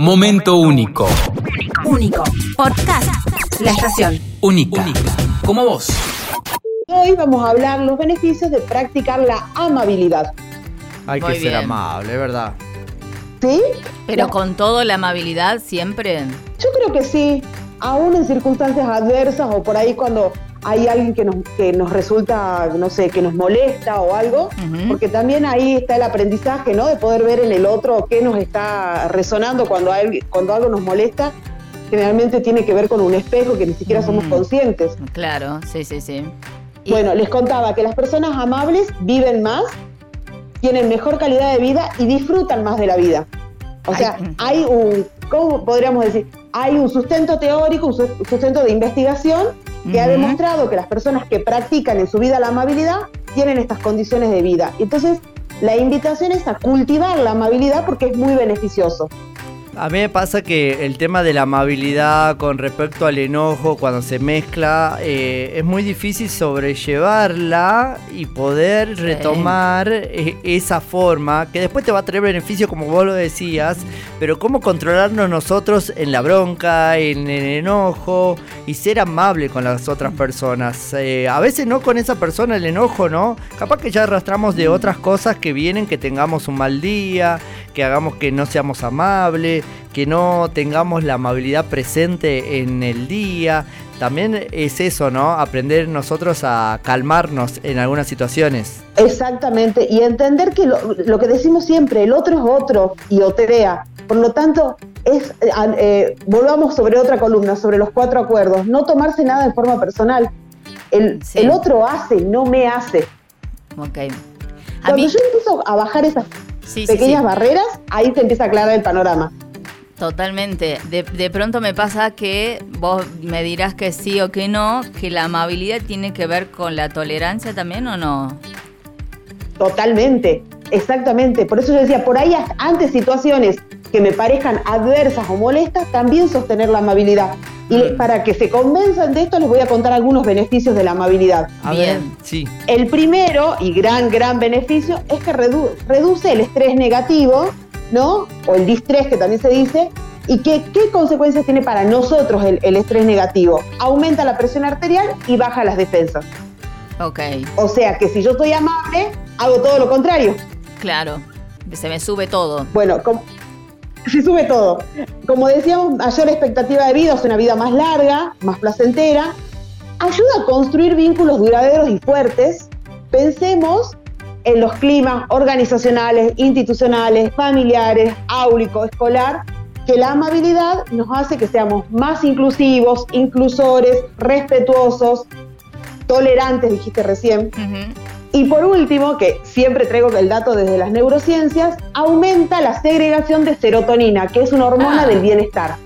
Momento único. Único. Podcast. La estación. Única. Como vos. Hoy vamos a hablar los beneficios de practicar la amabilidad. Hay Muy que ser amable, ¿verdad? ¿Sí? Pero con todo la amabilidad siempre. Yo creo que sí, aún en circunstancias adversas o por ahí cuando hay alguien que nos, que nos resulta, no sé, que nos molesta o algo, porque también ahí está el aprendizaje, ¿no? De poder ver en el otro qué nos está resonando cuando, hay- cuando algo nos molesta. Generalmente tiene que ver con un espejo que ni siquiera somos conscientes. Claro, sí, sí, sí. Y- Bueno, les contaba que las personas amables viven más, tienen mejor calidad de vida y disfrutan más de la vida. O sea, Ay. hay un, ¿cómo podríamos decir? Hay un sustento teórico, un su- sustento de investigación que ha demostrado que las personas que practican en su vida la amabilidad tienen estas condiciones de vida. Entonces, la invitación es a cultivar la amabilidad porque es muy beneficioso. A mí me pasa que el tema de la amabilidad con respecto al enojo, cuando se mezcla, eh, es muy difícil sobrellevarla y poder retomar eh, esa forma, que después te va a traer beneficio como vos lo decías, pero cómo controlarnos nosotros en la bronca, en el enojo y ser amable con las otras personas. Eh, a veces no con esa persona el enojo, ¿no? Capaz que ya arrastramos de otras cosas que vienen, que tengamos un mal día, que hagamos que no seamos amables, que no tengamos la amabilidad presente en el día. También es eso, ¿no? Aprender nosotros a calmarnos en algunas situaciones. Exactamente, y entender que lo, lo que decimos siempre, el otro es otro y oterea. Por lo tanto, es eh, eh, volvamos sobre otra columna, sobre los cuatro acuerdos. No tomarse nada de forma personal. El, Sí. el otro hace, no me hace. Ok. A Cuando mí, yo empiezo a bajar esas sí, pequeñas sí. barreras, ahí se empieza a aclarar el panorama. Totalmente. De, de pronto me pasa que vos me dirás que sí o que no, que la amabilidad tiene que ver con la tolerancia también o no. Totalmente, exactamente. Por eso yo decía, por ahí ante situaciones que me parezcan adversas o molestas, también sostener la amabilidad. Y para que se convenzan de esto, les voy a contar algunos beneficios de la amabilidad. A Bien. ver, sí. El primero y gran, gran beneficio es que redu- reduce el estrés negativo, ¿no? O el distrés, que también se dice. ¿Y que, qué consecuencias tiene para nosotros el, el estrés negativo? Aumenta la presión arterial y baja las defensas. Ok, O sea que si yo soy amable, hago todo lo contrario. claro. Se me sube todo. Bueno, como, se sube todo. Como decíamos, mayor expectativa de vida, sea, una vida más larga, más placentera. Ayuda a construir vínculos duraderos y fuertes. Pensemos en los climas organizacionales, institucionales, familiares, áulico, escolar, que la amabilidad nos hace que seamos más inclusivos, inclusores, respetuosos, tolerantes, dijiste recién. Ujú. Y por último, que siempre traigo el dato desde las neurociencias, aumenta la segregación de serotonina, que es una hormona Ah. del bienestar.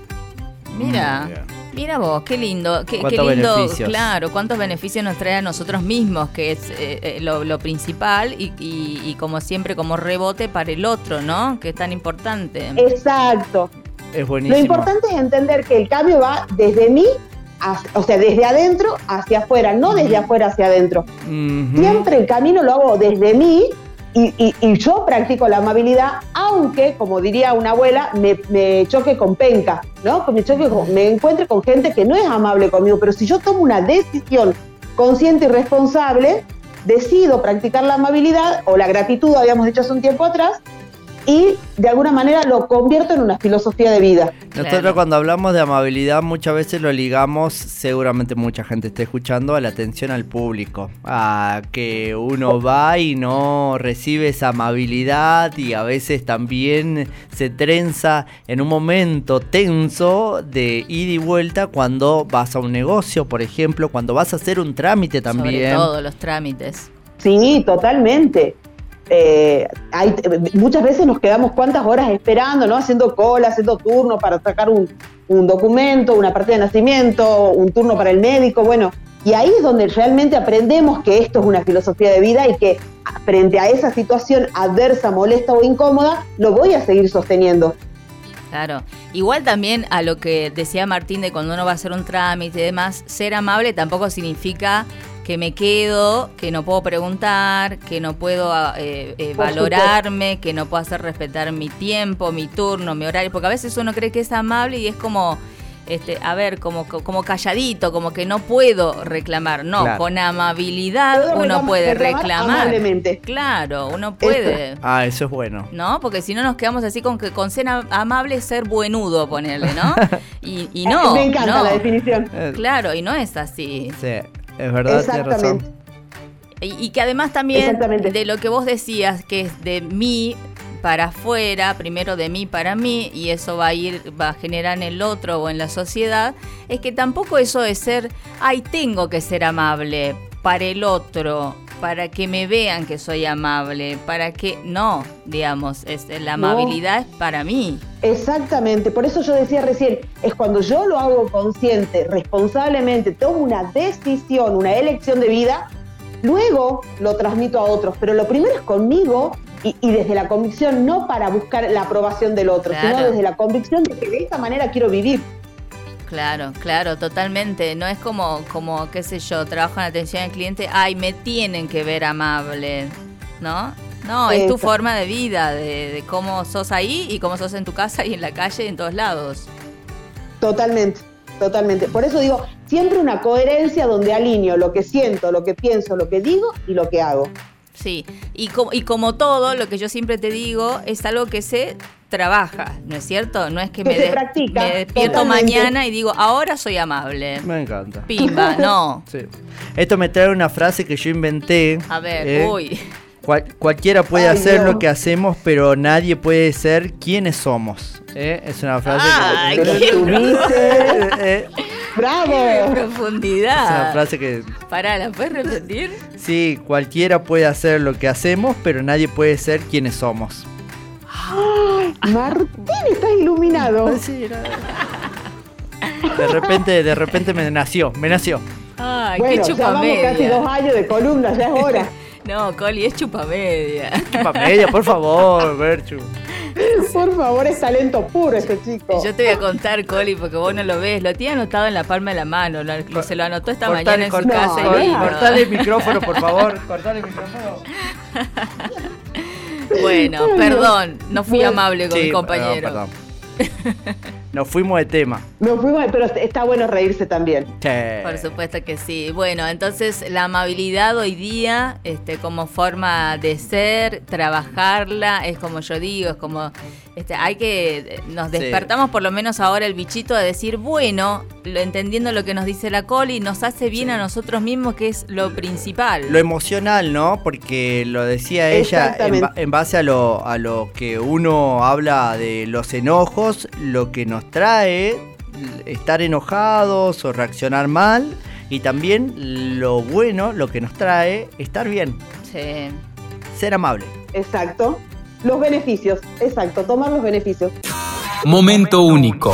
Mira. Mm. Mira vos, qué lindo, qué, lindo, beneficios. claro, cuántos beneficios nos trae a nosotros mismos, que es eh, eh, lo, lo principal y, y- y como siempre como rebote para el otro, ¿no? Que es tan importante. Exacto. Es buenísimo. Lo importante es entender que el cambio va desde mí, o sea, desde adentro hacia afuera, no desde afuera hacia adentro. Ujú. Siempre el camino lo hago desde mí y, y- y yo practico la amabilidad, aunque, como diría una abuela, me, me choque con penca, ¿no? Me, choque con- me encuentre con gente que no es amable conmigo, pero si yo tomo una decisión consciente y responsable, decido practicar la amabilidad o la gratitud, habíamos dicho hace un tiempo atrás, y de alguna manera lo convierto en una filosofía de vida. Nosotros Claro. cuando hablamos de amabilidad muchas veces lo ligamos, seguramente mucha gente está escuchando, a la atención al público, a que uno va y no recibe esa amabilidad y a veces también se trenza en un momento tenso de ida y vuelta cuando vas a un negocio, por ejemplo, cuando vas a hacer un trámite Sobre también. todo los trámites. Sí, totalmente. Eh, hay, muchas veces nos quedamos cuántas horas esperando, ¿no? Haciendo cola, haciendo turno para sacar un, un documento, una parte de nacimiento, un turno para el médico, bueno. Y ahí es donde realmente aprendemos que esto es una filosofía de vida y que frente a esa situación adversa, molesta o incómoda, lo voy a seguir sosteniendo. Claro. Igual también a lo que decía Martín de cuando uno va a hacer un trámite y demás, ser amable tampoco significa que me quedo, que no puedo preguntar, que no puedo eh, eh, Por valorarme, que no puedo hacer respetar mi tiempo, mi turno, mi horario, porque a veces uno cree que es amable y es como, este, a ver, como, como calladito, como que no puedo reclamar. No, Claro. con amabilidad Puedo uno reclamar- puede reclamar amablemente. Claro, uno puede. Ah, eso es bueno. ¿No? Porque si no nos quedamos así con que con ser amable es ser buenudo, ponerle, ¿no? Y, y no. Me encanta no. la definición. Eh, Claro, y no es así. Sí, es verdad, tienes razón. Exactamente. Y, y que además también Exactamente. de lo que vos decías, que es de mí para afuera, primero de mí para mí, y eso va a ir, va a generar en el otro o en la sociedad, es que tampoco eso de ser, ay, tengo que ser amable para el otro, para que me vean que soy amable, para que, no, digamos, es, la No. amabilidad es para mí. Exactamente, por eso yo decía recién, es cuando yo lo hago consciente, responsablemente, tomo una decisión, una elección de vida, luego lo transmito a otros, pero lo primero es conmigo y, y desde la convicción, no para buscar la aprobación del otro, Claro. sino desde la convicción de que de esta manera quiero vivir. Claro, claro, totalmente. No es como, como, qué sé yo, trabajo en atención al cliente, ay, me tienen que ver amable, ¿no? No, es tu forma de vida, de, de cómo sos ahí y cómo sos en tu casa y en la calle y en todos lados. Totalmente, totalmente. Por eso digo, siempre una coherencia donde alineo lo que siento, lo que pienso, lo que digo y lo que hago. Sí, y, como y como todo, lo que yo siempre te digo, es algo que se trabaja, ¿no es cierto? No es que, Que me, de- practica, me despierto totalmente. mañana y digo, ahora soy amable. Me encanta. Pimba, no. Sí. Esto me trae una frase que yo inventé. A ver, eh, uy. cual- cualquiera puede Ay, hacer Dios. lo que hacemos, pero nadie puede ser quienes somos. ¿eh? Es una frase Ay, que... Qué. Eh, eh, ¡Bravo! es una Profundidad. frase que... Pará, ¿la puedes repetir? Sí, cualquiera puede hacer lo que hacemos, pero nadie puede ser quienes somos. Martín, estás iluminado. De repente, de repente me nació, me nació. Ay, bueno, qué ya vamos casi chupamedia. dos años de columna, ya es hora. No, Coli, es chupamedia. Chupa media, por favor, Berchu. Por favor, es talento puro este chico. Yo te voy a contar, Coli, porque vos no lo ves. Lo tiene anotado en la palma de la mano. lo- lo- se lo anotó esta Cortale, mañana en su casa. no, y cortale el micrófono, por favor. Cortale el micrófono. Bueno, perdón. No fui amable con Sí, mi compañero. perdón, perdón. Nos fuimos de tema. Nos fuimos, pero está bueno reírse también. Che. Por supuesto que sí. Bueno, entonces la amabilidad hoy día, este, como forma de ser, trabajarla, es como yo digo, es como, este, hay que, nos Sí. despertamos por lo menos ahora el bichito de decir, bueno, lo, entendiendo lo que nos dice la Coli, nos hace bien a nosotros mismos, que es lo principal. Lo emocional, ¿no? Porque lo decía ella en, en base a lo, a lo que uno habla de los enojos, lo que nos trae estar enojados o reaccionar mal y también lo bueno, lo que nos trae estar bien, Sí. ser amable. Exacto. Los beneficios, exacto, tomar los beneficios. Momento único.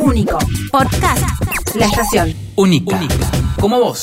Único. Podcast. La estación. Única. Como vos.